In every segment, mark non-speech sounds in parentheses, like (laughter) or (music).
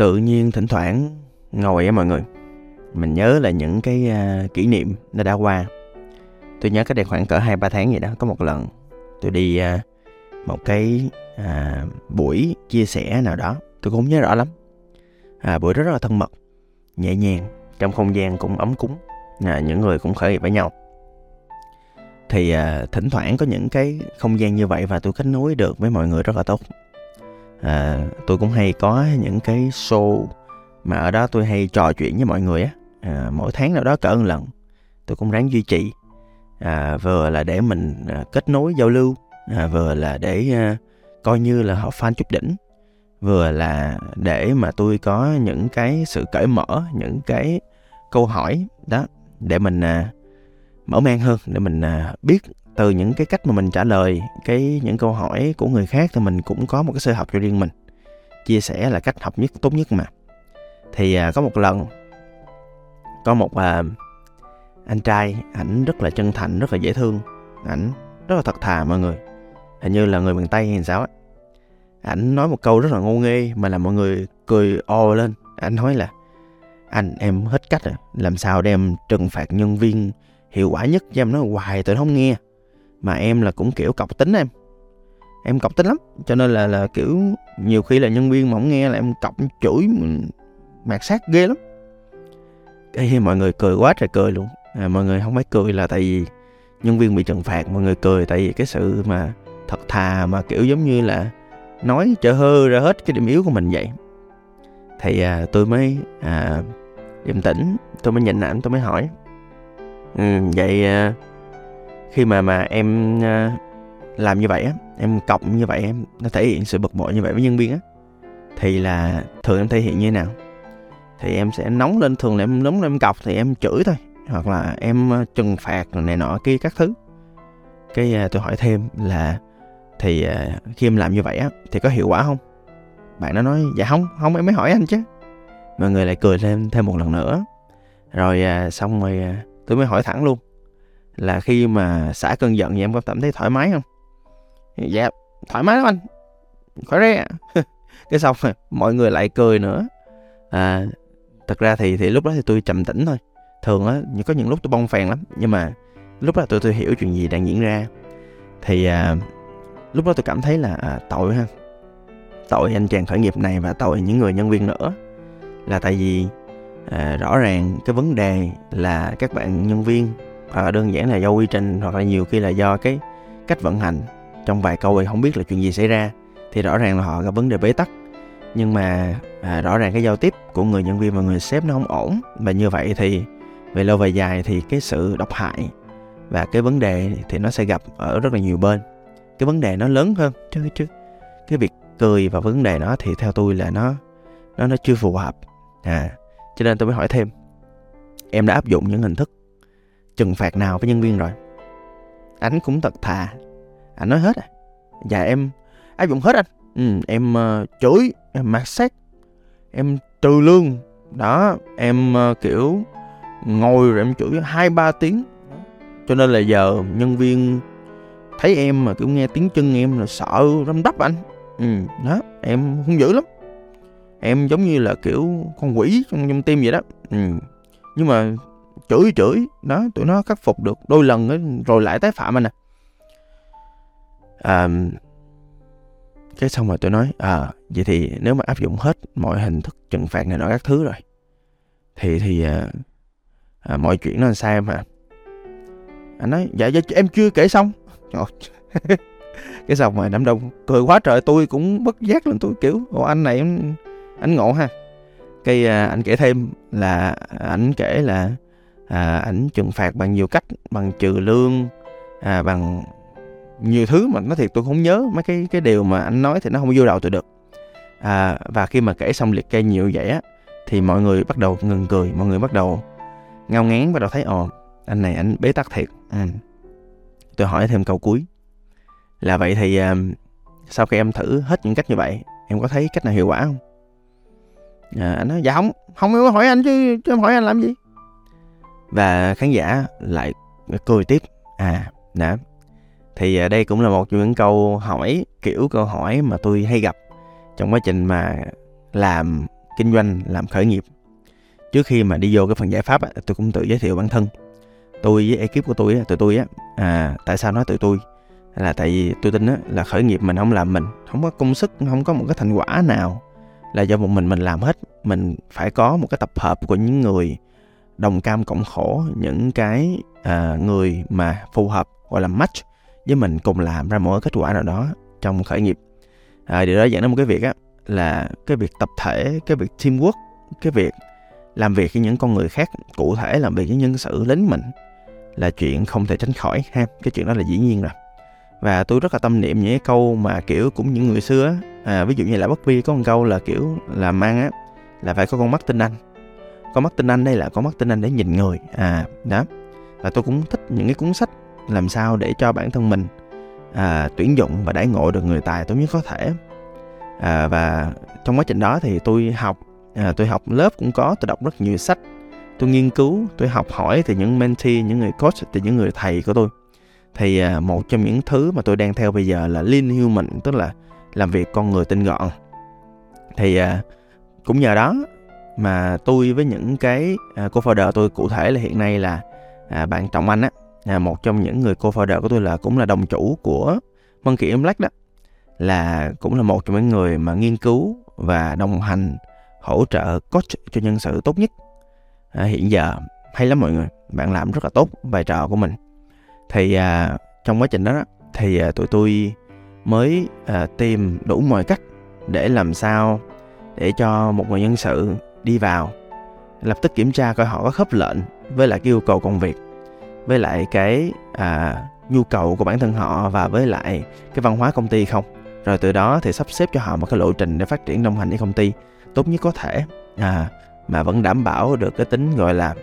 tự nhiên thỉnh thoảng ngồi á mọi người. Mình nhớ là những cái uh, kỷ niệm nó đã qua. Tôi nhớ cách đây khoảng cỡ hai ba tháng vậy đó có một lần tôi đi uh, một cái uh, buổi chia sẻ nào đó tôi cũng không nhớ rõ lắm. À, buổi đó rất là thân mật nhẹ nhàng trong không gian cũng ấm cúng à, những người cũng khởi nghiệp với nhau. Thì à, thỉnh thoảng có những cái không gian như vậy và tôi kết nối được với mọi người rất là tốt à, tôi cũng hay có những cái show mà ở đó tôi hay trò chuyện với mọi người á. À, mỗi tháng nào đó cỡ một lần tôi cũng ráng duy trì. À, vừa là để mình à, kết nối giao lưu à, vừa là để à, coi như là họ fan chút đỉnh vừa là để mà tôi có những cái sự cởi mở những cái câu hỏi đó để mình à, mở mang hơn để mình à, biết từ những cái cách mà mình trả lời cái những câu hỏi của người khác thì mình cũng có một cái sơ học cho riêng mình chia sẻ là cách học nhất tốt nhất mà. Thì à, có một lần có một à, anh trai ảnh rất là chân thành rất là dễ thương ảnh rất là thật thà mọi người hình như là người miền tây hay sao á. Ảnh nói một câu rất là ngô nghê mà làm mọi người cười o lên. Ảnh nói là anh em hết cách rồi làm sao đem trừng phạt nhân viên hiệu quả nhất? Cho em nói hoài tôi không nghe mà em là cũng kiểu cọc tính em. Em cọc tính lắm cho nên là là kiểu nhiều khi là nhân viên mà không nghe là em cọc chửi mạt sát ghê lắm. Cái mọi người cười quá trời cười luôn. À, mọi người không phải cười là tại vì nhân viên bị trừng phạt mọi người cười tại vì cái sự mà thật thà mà kiểu giống như là nói chở hơ ra hết cái điểm yếu của mình vậy. Thì à, tôi mới à, điềm tĩnh tôi mới nhìn ảnh tôi mới hỏi. Ừ, vậy à, khi mà mà em ờ, làm như vậy á em cộng như vậy em nó thể hiện sự bực bội như vậy với nhân viên á thì là thường em thể hiện như thế nào? Thì em sẽ nóng lên thường là em nóng lên em cọc thì em chửi thôi hoặc là em ờ, trừng phạt rồi này nọ kia các thứ. Cái à, tôi hỏi thêm là thì à, khi em làm như vậy á thì có hiệu quả không? Bạn nó nói dạ không không em mới hỏi anh chứ. Mọi người lại cười thêm thêm một lần nữa. Rồi à, xong rồi à, tôi mới hỏi thẳng luôn là khi mà xả cơn giận thì em có cảm thấy thoải mái không? Dạ thoải mái lắm anh. Khỏi re (laughs) cái xong rồi mọi người lại cười nữa. À thật ra thì thì lúc đó thì tôi trầm tĩnh thôi. Thường á có những lúc tôi bong phèn lắm. Nhưng mà lúc đó tôi tôi hiểu chuyện gì đang diễn ra. Thì à, lúc đó tôi cảm thấy là à, tội ha. Tội anh chàng khởi nghiệp này và tội những người nhân viên nữa. Là tại vì à, rõ ràng cái vấn đề là các bạn nhân viên hoặc là đơn giản là do quy trình hoặc là nhiều khi là do cái cách vận hành. Trong vài câu thì không biết là chuyện gì xảy ra. Thì rõ ràng là họ gặp vấn đề bế tắc. Nhưng mà à, rõ ràng cái giao tiếp của người nhân viên và người sếp nó không ổn. Và như vậy thì về lâu về dài thì cái sự độc hại và cái vấn đề thì nó sẽ gặp ở rất là nhiều bên. Cái vấn đề nó lớn hơn. Chứ chứ cái việc cười và vấn đề nó thì theo tôi là nó nó nó chưa phù hợp. À cho nên tôi mới hỏi thêm. Em đã áp dụng những hình thức trừng phạt nào với nhân viên rồi. Anh cũng thật thà. Anh nói hết à? Dạ em áp dụng hết anh. Ừ, em uh, chửi em mạt sát em trừ lương. Đó em uh, kiểu ngồi rồi em chửi hai ba tiếng. Cho nên là giờ nhân viên thấy em mà kiểu nghe tiếng chân em là sợ răm đắp anh. Ừ đó em hung dữ lắm. Em giống như là kiểu con quỷ trong trong tim vậy đó. Ừ nhưng mà chửi chửi. Đó tụi nó khắc phục được. Đôi lần ấy, rồi lại tái phạm anh nè à cái xong rồi tôi nói à vậy thì nếu mà áp dụng hết mọi hình thức trừng phạt này nọ các thứ rồi thì thì à, à, mọi chuyện nó làm sao em hả anh nói dạ, dạ em chưa kể xong. (laughs) Cái xong rồi đám đông cười quá trời tôi cũng bất giác lên tôi kiểu ồ anh này anh ngộ ha. Cái à, anh kể thêm là à, anh kể là à, ảnh trừng phạt bằng nhiều cách bằng trừ lương à, bằng nhiều thứ mà nói thiệt tôi không nhớ. Mấy cái cái điều mà anh nói thì nó không vô đầu tôi được. À, và khi mà kể xong liệt kê nhiều vậy á thì mọi người bắt đầu ngừng cười mọi người bắt đầu ngao ngán bắt đầu thấy ồ anh này anh bế tắc thiệt. Ừ. tôi hỏi thêm câu cuối. Là vậy thì à, sau khi em thử hết những cách như vậy em có thấy cách nào hiệu quả không? À, anh nói dạ không không em có hỏi anh chứ chứ em hỏi anh làm gì? Và khán giả lại cười tiếp. À đã thì à, đây cũng là một trong những câu hỏi kiểu câu hỏi mà tôi hay gặp trong quá trình mà làm kinh doanh làm khởi nghiệp. Trước khi mà đi vô cái phần giải pháp tôi cũng tự giới thiệu bản thân. Tôi với ekip của tôi tụi tôi á à, tại sao nói tụi tôi? Là tại vì tôi tin á, là khởi nghiệp mình không làm mình không có công sức không có một cái thành quả nào là do một mình mình làm hết. Mình phải có một cái tập hợp của những người đồng cam cộng khổ những cái à, người mà phù hợp gọi là match với mình cùng làm ra một kết quả nào đó trong khởi nghiệp. À, điều đó dẫn đến một cái việc á là cái việc tập thể cái việc teamwork cái việc làm việc với những con người khác cụ thể làm việc với nhân sự lính mình là chuyện không thể tránh khỏi ha. Cái chuyện đó là dĩ nhiên rồi. Và tôi rất là tâm niệm những cái câu mà kiểu cũng những người xưa à, ví dụ như là bất vi có một câu là kiểu làm ăn á là phải có con mắt tinh anh con mắt tinh anh đây là con mắt tinh anh để nhìn người. À đó. Và tôi cũng thích những cái cuốn sách làm sao để cho bản thân mình à, tuyển dụng và đãi ngộ được người tài tốt nhất có thể. À, và trong quá trình đó thì tôi học à, tôi học lớp cũng có tôi đọc rất nhiều sách. Tôi nghiên cứu tôi học hỏi từ những mentee những người coach từ những người thầy của tôi. Thì à, một trong những thứ mà tôi đang theo bây giờ là lean human tức là làm việc con người tinh gọn. Thì à, cũng nhờ đó mà tôi với những cái à, co-founder tôi cụ thể là hiện nay là à, bạn Trọng Anh á à, một trong những người co-founder của tôi là cũng là đồng chủ của Monkey Black đó là cũng là một trong những người mà nghiên cứu và đồng hành hỗ trợ coach cho nhân sự tốt nhất. À, hiện giờ hay lắm mọi người bạn làm rất là tốt vai trò của mình. Thì à, trong quá trình đó, đó thì à, tụi tôi mới à, tìm đủ mọi cách để làm sao để cho một người nhân sự đi vào. Lập tức kiểm tra coi họ có khớp lệnh với lại cái yêu cầu công việc với lại cái à, nhu cầu của bản thân họ và với lại cái văn hóa công ty không. Rồi từ đó thì sắp xếp cho họ một cái lộ trình để phát triển đồng hành với công ty tốt nhất có thể à, mà vẫn đảm bảo được cái tính gọi là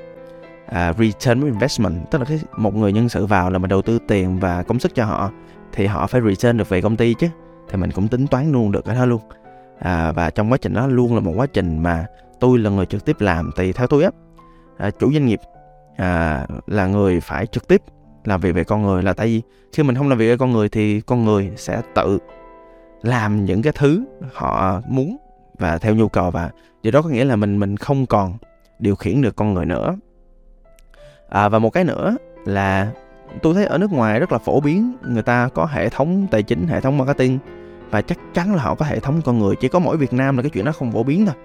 à, return investment tức là cái một người nhân sự vào là mình đầu tư tiền và công sức cho họ thì họ phải return được về công ty chứ. Thì mình cũng tính toán luôn được cái đó luôn. À, và trong quá trình đó luôn là một quá trình mà tôi là người trực tiếp làm thì theo tôi á à, chủ doanh nghiệp à, là người phải trực tiếp làm việc về con người là tại vì khi mình không làm việc về con người thì con người sẽ tự làm những cái thứ họ muốn và theo nhu cầu và điều đó có nghĩa là mình mình không còn điều khiển được con người nữa. À, và một cái nữa là tôi thấy ở nước ngoài rất là phổ biến người ta có hệ thống tài chính hệ thống marketing và chắc chắn là họ có hệ thống con người chỉ có mỗi việt nam là cái chuyện đó không phổ biến thôi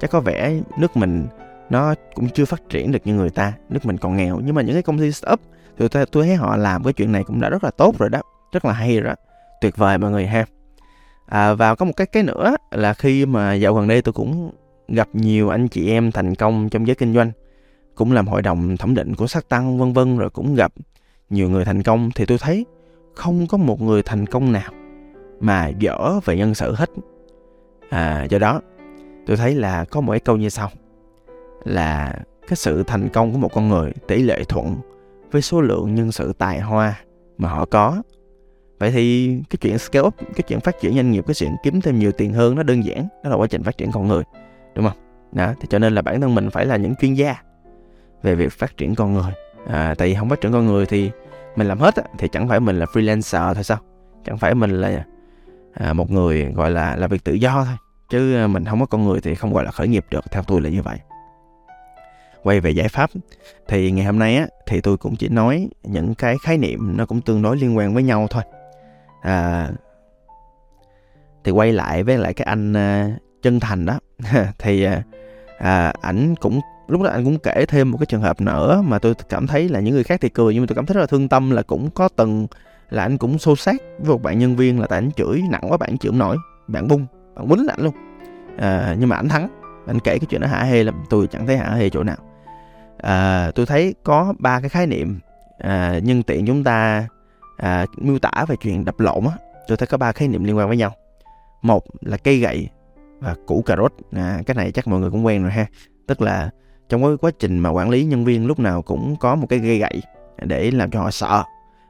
chắc có vẻ nước mình nó cũng chưa phát triển được như người ta nước mình còn nghèo. Nhưng mà những cái công ty startup thì tôi, tôi thấy họ làm cái chuyện này cũng đã rất là tốt rồi đó. Rất là hay rồi đó. Tuyệt vời mọi người ha. À, và có một cái cái nữa là khi mà dạo gần đây tôi cũng gặp nhiều anh chị em thành công trong giới kinh doanh cũng làm hội đồng thẩm định của sắc tăng vân vân rồi cũng gặp nhiều người thành công thì tôi thấy không có một người thành công nào mà dở về nhân sự hết. À do đó tôi thấy là có một cái câu như sau là cái sự thành công của một con người tỷ lệ thuận với số lượng nhân sự tài hoa mà họ có. Vậy thì cái chuyện scale up cái chuyện phát triển doanh nghiệp cái chuyện kiếm thêm nhiều tiền hơn nó đơn giản đó là quá trình phát triển con người đúng không? Đó thì cho nên là bản thân mình phải là những chuyên gia về việc phát triển con người. À, tại vì không phát triển con người thì mình làm hết á, thì chẳng phải mình là freelancer thôi sao? Chẳng phải mình là à, một người gọi là là việc tự do thôi chứ ờ, mình không có con người thì không gọi là khởi nghiệp được theo tôi là như vậy. Quay về giải pháp thì ngày hôm nay á thì tôi cũng chỉ nói những cái khái niệm nó cũng tương đối liên quan với nhau thôi. À, thì quay lại với lại cái anh uh, chân thành đó. (laughs) Thì ờ, à, ảnh cũng lúc đó anh cũng kể thêm một cái trường hợp nữa mà tôi cảm thấy là những người khác thì cười nhưng mà tôi cảm thấy rất là thương tâm là cũng có từng là anh cũng xô xát với một bạn nhân viên là tại anh chửi nặng quá bạn chịu nổi bạn bung bạn quýnh lạnh luôn. À, nhưng mà anh thắng. Anh kể cái chuyện nó hả hê lắm. Tôi chẳng thấy hả hê chỗ nào. À, tôi thấy có ba cái khái niệm. À, nhân tiện chúng ta à, miêu tả về chuyện đập lộn á. Tôi thấy có ba khái niệm liên quan với nhau. Một là cây gậy và củ cà rốt. À, cái này chắc mọi người cũng quen rồi ha. Tức là trong cái quá trình mà quản lý nhân viên lúc nào cũng có một cái gây gậy để làm cho họ sợ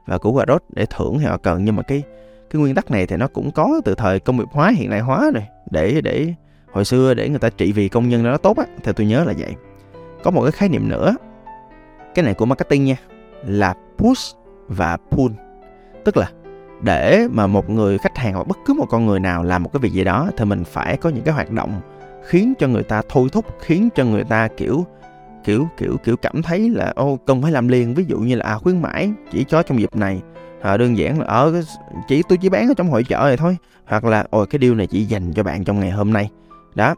và củ cà rốt để thưởng thì họ cần. Nhưng mà cái cái nguyên tắc này thì nó cũng có từ thời công nghiệp hóa, hiện đại hóa rồi. Để để hồi xưa để người ta trị vì công nhân nó tốt á, theo tôi nhớ là vậy. Có một cái khái niệm nữa, cái này của marketing nha, là push và pull. Tức là để mà một người khách hàng hoặc bất cứ một con người nào làm một cái việc gì đó thì mình phải có những cái hoạt động khiến cho người ta thôi thúc, khiến cho người ta kiểu kiểu kiểu kiểu cảm thấy là, ô, cần phải làm liền. Ví dụ như là à khuyến mãi chỉ cho trong dịp này à, đơn giản là ờ, ở chỉ tôi chỉ bán ở trong hội chợ này thôi. Hoặc là ôi cái điều này chỉ dành cho bạn trong ngày hôm nay. Đó.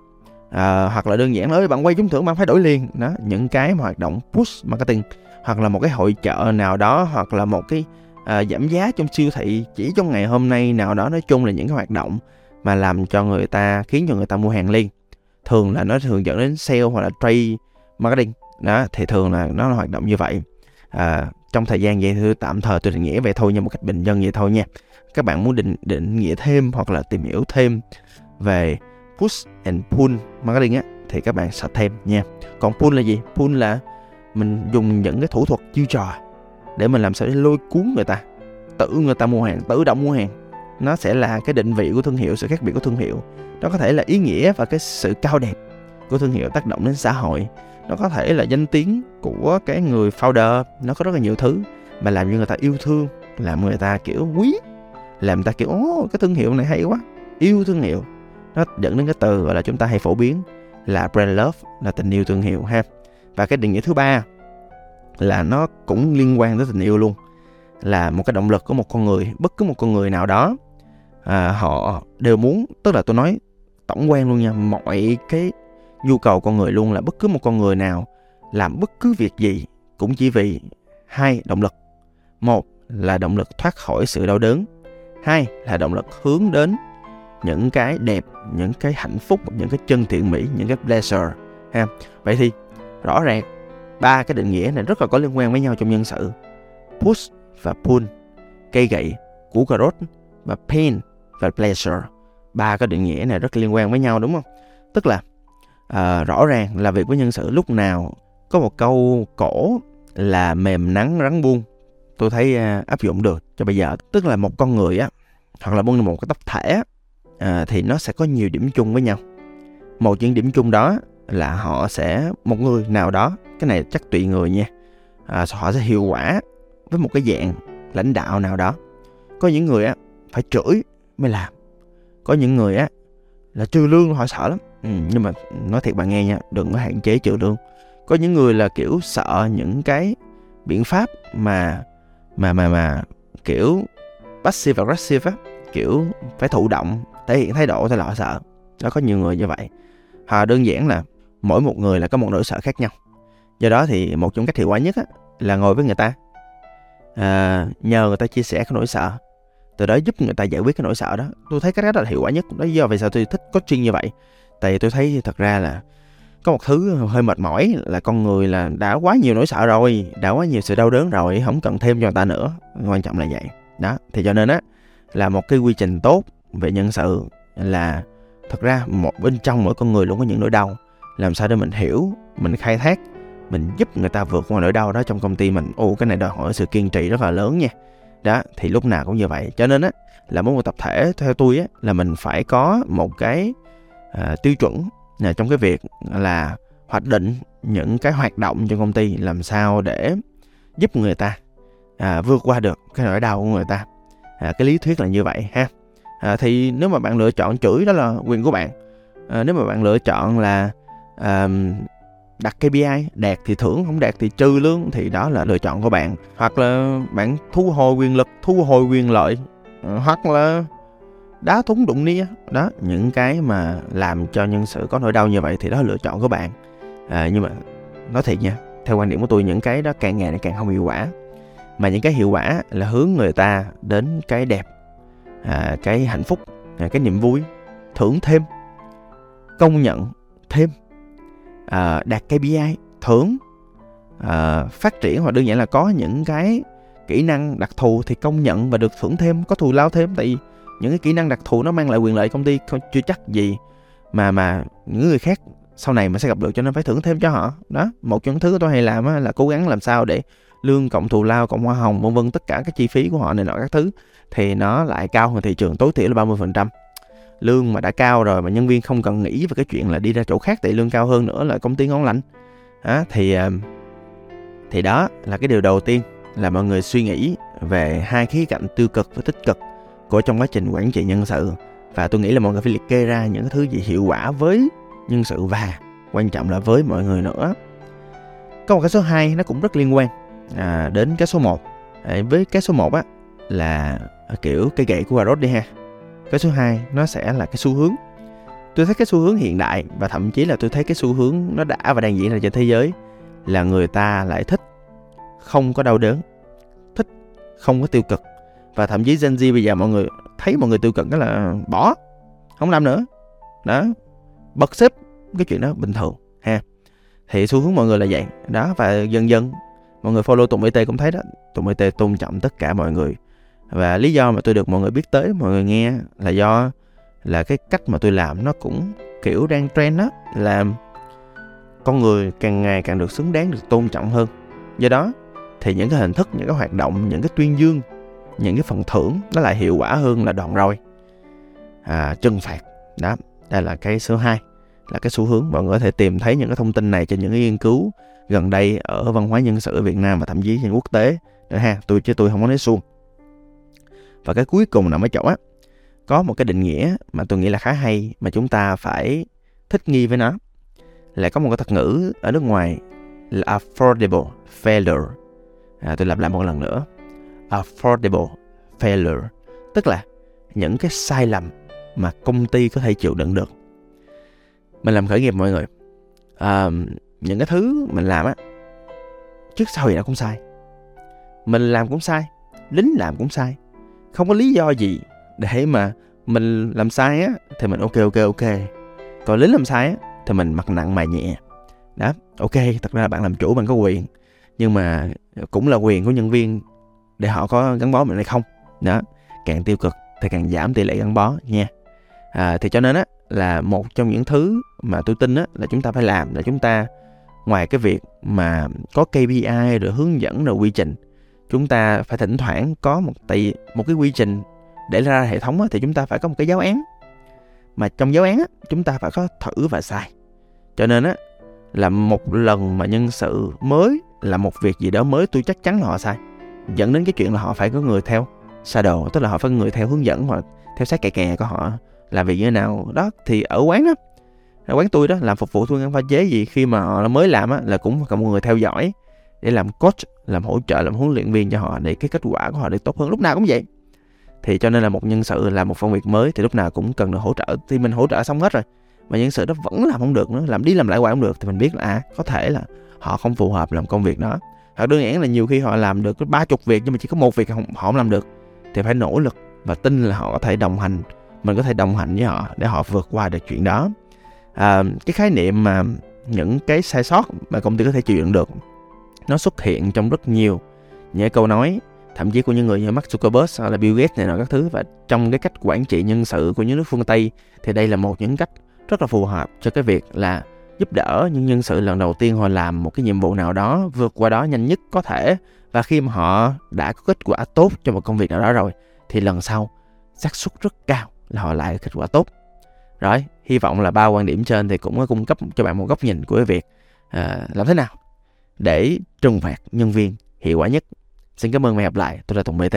À, hoặc là đơn giản là bạn quay trúng thưởng bạn phải đổi liền. Đó những cái hoạt động push marketing hoặc là một cái hội chợ nào đó hoặc là một cái à, giảm giá trong siêu thị chỉ trong ngày hôm nay nào đó nói chung là những cái hoạt động mà làm cho người ta khiến cho người ta mua hàng liền. Thường là nó thường dẫn đến sale hoặc là trade marketing. Đó thì thường là nó là hoạt động như vậy. À, trong thời gian vậy thì tạm thời tôi định nghĩa vậy thôi nha một cách bình dân vậy thôi nha. Các bạn muốn định định nghĩa thêm hoặc là tìm hiểu thêm về push and pull marketing á, thì các bạn sẽ thêm nha. Còn pull là gì? Pull là mình dùng những cái thủ thuật chiêu trò để mình làm sao để lôi cuốn người ta, tự người ta mua hàng, tự động mua hàng. Nó sẽ là cái định vị của thương hiệu, sự khác biệt của thương hiệu. Nó có thể là ý nghĩa và cái sự cao đẹp của thương hiệu, tác động đến xã hội nó có thể là danh tiếng của cái người founder. Nó có rất là nhiều thứ mà làm cho người ta yêu thương làm người ta kiểu quý làm người ta kiểu ố cái thương hiệu này hay quá yêu thương hiệu. Nó dẫn đến cái từ gọi là chúng ta hay phổ biến là brand love là tình yêu thương hiệu ha. Và cái định nghĩa thứ ba là nó cũng liên quan tới tình yêu luôn là một cái động lực của một con người bất cứ một con người nào đó à, họ đều muốn tức là tôi nói tổng quan luôn nha mọi cái nhu cầu con người luôn là bất cứ một con người nào, làm bất cứ việc gì cũng chỉ vì, hai, động lực. Một là động lực thoát khỏi sự đau đớn, hai là động lực hướng đến những cái đẹp, những cái hạnh phúc, những cái chân thiện mỹ, những cái pleasure, ha. Vậy thì rõ ràng ba cái định nghĩa này rất là có liên quan với nhau trong nhân sự. Push và pull, cây gậy củ cà rốt và pain và pleasure. Ba cái định nghĩa này rất liên quan với nhau, đúng không? Tức là à, rõ ràng là việc với nhân sự lúc nào có một câu cổ là mềm nắng rắn buông. Tôi thấy à, áp dụng được. Cho bây giờ tức là một con người á hoặc là một cái tập thể à, thì nó sẽ có nhiều điểm chung với nhau. Một những điểm chung đó là họ sẽ một người nào đó cái này chắc tùy người nha à, họ sẽ hiệu quả với một cái dạng lãnh đạo nào đó. Có những người á phải chửi mới làm. Có những người á là trừ lương họ sợ lắm ừ, nhưng mà nói thiệt bạn nghe nha đừng có hạn chế chữ lương có những người là kiểu sợ những cái biện pháp mà mà mà mà kiểu passive aggressive á kiểu phải thụ động thể hiện thái độ thì là họ sợ. Đó có nhiều người như vậy. Họ đơn giản là mỗi một người là có một nỗi sợ khác nhau. Do đó thì một trong cách hiệu quả nhất á, là ngồi với người ta. À, nhờ người ta chia sẻ cái nỗi sợ. Từ đó giúp người ta giải quyết cái nỗi sợ đó. Tôi thấy cái đó là hiệu quả nhất. Đó do vì sao tôi thích coaching như vậy tại vì tôi thấy thật ra là có một thứ hơi mệt mỏi là con người là đã quá nhiều nỗi sợ rồi, đã quá nhiều sự đau đớn rồi, không cần thêm cho người ta nữa. Quan trọng là vậy. Đó, thì cho nên á, là một cái quy trình tốt về nhân sự là thật ra một bên trong mỗi con người luôn có những nỗi đau. Làm sao để mình hiểu, mình khai thác, mình giúp người ta vượt qua nỗi đau đó trong công ty mình. Ô cái này đòi hỏi sự kiên trì rất là lớn nha. Đó, thì lúc nào cũng như vậy. Cho nên á, là mỗi một tập thể theo tôi á, là mình phải có một cái à, tiêu chuẩn là trong cái việc là hoạch định những cái hoạt động trong công ty làm sao để giúp người ta à, vượt qua được cái nỗi đau của người ta. À, cái lý thuyết là như vậy ha. À, thì nếu mà bạn lựa chọn chửi đó là quyền của bạn. À, nếu mà bạn lựa chọn là à, đặt KPI đạt thì thưởng không đạt thì trừ lương thì đó là lựa chọn của bạn. Hoặc là bạn thu hồi quyền lực thu hồi quyền lợi hoặc là đá thúng đụng nia đó những cái mà làm cho nhân sự có nỗi đau như vậy thì đó là lựa chọn của bạn. À, nhưng mà nói thiệt nha theo quan điểm của tôi những cái đó càng ngày càng không hiệu quả. Mà những cái hiệu quả là hướng người ta đến cái đẹp à, cái hạnh phúc à, cái niềm vui thưởng thêm công nhận thêm à, đạt KPI thưởng à, phát triển hoặc đơn giản là có những cái kỹ năng đặc thù thì công nhận và được thưởng thêm có thù lao thêm. Tại vì những cái kỹ năng đặc thù nó mang lại quyền lợi công ty không chưa chắc gì mà mà những người khác sau này mà sẽ gặp được cho nên phải thưởng thêm cho họ. Đó một trong những thứ tôi hay làm á, là cố gắng làm sao để lương cộng thù lao cộng hoa hồng vân vân tất cả các chi phí của họ này nọ các thứ thì nó lại cao hơn thị trường tối thiểu là 30% lương mà đã cao rồi mà nhân viên không cần nghĩ về cái chuyện là đi ra chỗ khác tại lương cao hơn nữa là công ty ngon lành. À, thì ờ, thì đó là cái điều đầu tiên là mọi người suy nghĩ về hai khía cạnh tiêu cực và tích cực của trong quá trình quản trị nhân sự. Và tôi nghĩ là mọi người phải liệt kê ra những thứ gì hiệu quả với nhân sự và quan trọng là với mọi người nữa. Có một cái số 2 nó cũng rất liên quan à, đến cái số 1 à, với cái số 1 á là à, kiểu cây gậy của Warot đi ha. Cái số 2 nó sẽ là cái xu hướng. Tôi thấy cái xu hướng hiện đại và thậm chí là tôi thấy cái xu hướng nó đã và đang diễn ra trên thế giới là người ta lại thích không có đau đớn thích không có tiêu cực và thậm chí Gen Z bây giờ mọi người thấy mọi người tiêu cực đó là bỏ, không làm nữa. Đó, bật xếp cái chuyện đó bình thường, ha. Thì xu hướng mọi người là vậy. Đó, và dần dần mọi người follow Tùng IT cũng thấy đó, Tùng IT tôn trọng tất cả mọi người. Và lý do mà tôi được mọi người biết tới, mọi người nghe là do là cái cách mà tôi làm nó cũng kiểu đang trend đó là con người càng ngày càng được xứng đáng, được tôn trọng hơn. Do đó thì những cái hình thức, những cái hoạt động, những cái tuyên dương những cái phần thưởng nó lại hiệu quả hơn là đòn roi. À, trừng phạt. Đó đây là cái số 2 là cái xu hướng. Mọi người có thể tìm thấy những cái thông tin này trên những cái nghiên cứu gần đây ở văn hóa nhân sự ở Việt Nam và thậm chí trên quốc tế. Nữa ha tôi chứ tôi không có nói suông. Và cái cuối cùng nằm ở chỗ á có một cái định nghĩa mà tôi nghĩ là khá hay mà chúng ta phải thích nghi với nó. Là có một cái thuật ngữ ở nước ngoài là affordable failure. À, tôi lặp lại một lần nữa affordable failure tức là những cái sai lầm mà công ty có thể chịu đựng được. Mình làm khởi nghiệp mọi người à, những cái thứ mình làm á trước sau gì nó cũng sai. Mình làm cũng sai lính làm cũng sai không có lý do gì để mà mình làm sai á thì mình ok ok ok. Còn lính làm sai á thì mình mặc nặng mày nhẹ. Đó ok thật ra bạn làm chủ bạn có quyền. Nhưng mà cũng là quyền của nhân viên để họ có gắn bó mình hay không. Đó càng tiêu cực thì càng giảm tỷ lệ gắn bó nha. À, thì cho nên á là một trong những thứ mà tôi tin á là chúng ta phải làm là chúng ta ngoài cái việc mà có KPI rồi hướng dẫn rồi quy trình chúng ta phải thỉnh thoảng có một tỷ một cái quy trình để ra hệ thống á, thì chúng ta phải có một cái giáo án. Mà trong giáo án á, chúng ta phải có thử và sai cho nên á là một lần mà nhân sự mới là một việc gì đó mới tôi chắc chắn là họ sai dẫn đến cái chuyện là họ phải có người theo shadow, tức là họ phải có người theo hướng dẫn hoặc theo sát kè kè của họ. Làm việc như thế nào? Đó, thì ở quán á, ở quán tôi đó, làm phục vụ thuê pha chế gì, khi mà họ mới làm á, là cũng có một người theo dõi để làm coach, làm hỗ trợ, làm huấn luyện viên cho họ để cái kết quả của họ được tốt hơn. Lúc nào cũng vậy. Thì cho nên là một nhân sự, làm một công việc mới thì lúc nào cũng cần được hỗ trợ. Thì mình hỗ trợ xong hết rồi, mà nhân sự đó vẫn làm không được nữa, làm đi làm lại hoài không được. Thì mình biết là à có thể là họ không phù hợp làm công việc đó hoặc đơn giản là nhiều khi họ làm được ba chục việc nhưng mà chỉ có một việc họ không làm được. Thì phải nỗ lực và tin là họ có thể đồng hành mình có thể đồng hành với họ để họ vượt qua được chuyện đó. À, cái khái niệm mà những cái sai sót mà công ty có thể chịu đựng được nó xuất hiện trong rất nhiều những câu nói thậm chí của những người như Mark Zuckerberg hay là Bill Gates này nọ các thứ. Và trong cái cách quản trị nhân sự của những nước phương Tây thì đây là một những cách rất là phù hợp cho cái việc là giúp đỡ những nhân sự lần đầu tiên họ làm một cái nhiệm vụ nào đó vượt qua đó nhanh nhất có thể. Và khi mà họ đã có kết quả tốt cho một công việc nào đó rồi thì lần sau xác suất rất cao là họ lại kết quả tốt. Rồi hy vọng là ba quan điểm trên thì cũng có cung cấp cho bạn một góc nhìn của cái việc à, làm thế nào để trừng phạt nhân viên hiệu quả nhất. Xin cảm ơn và hẹn gặp lại. Tôi là tùng bt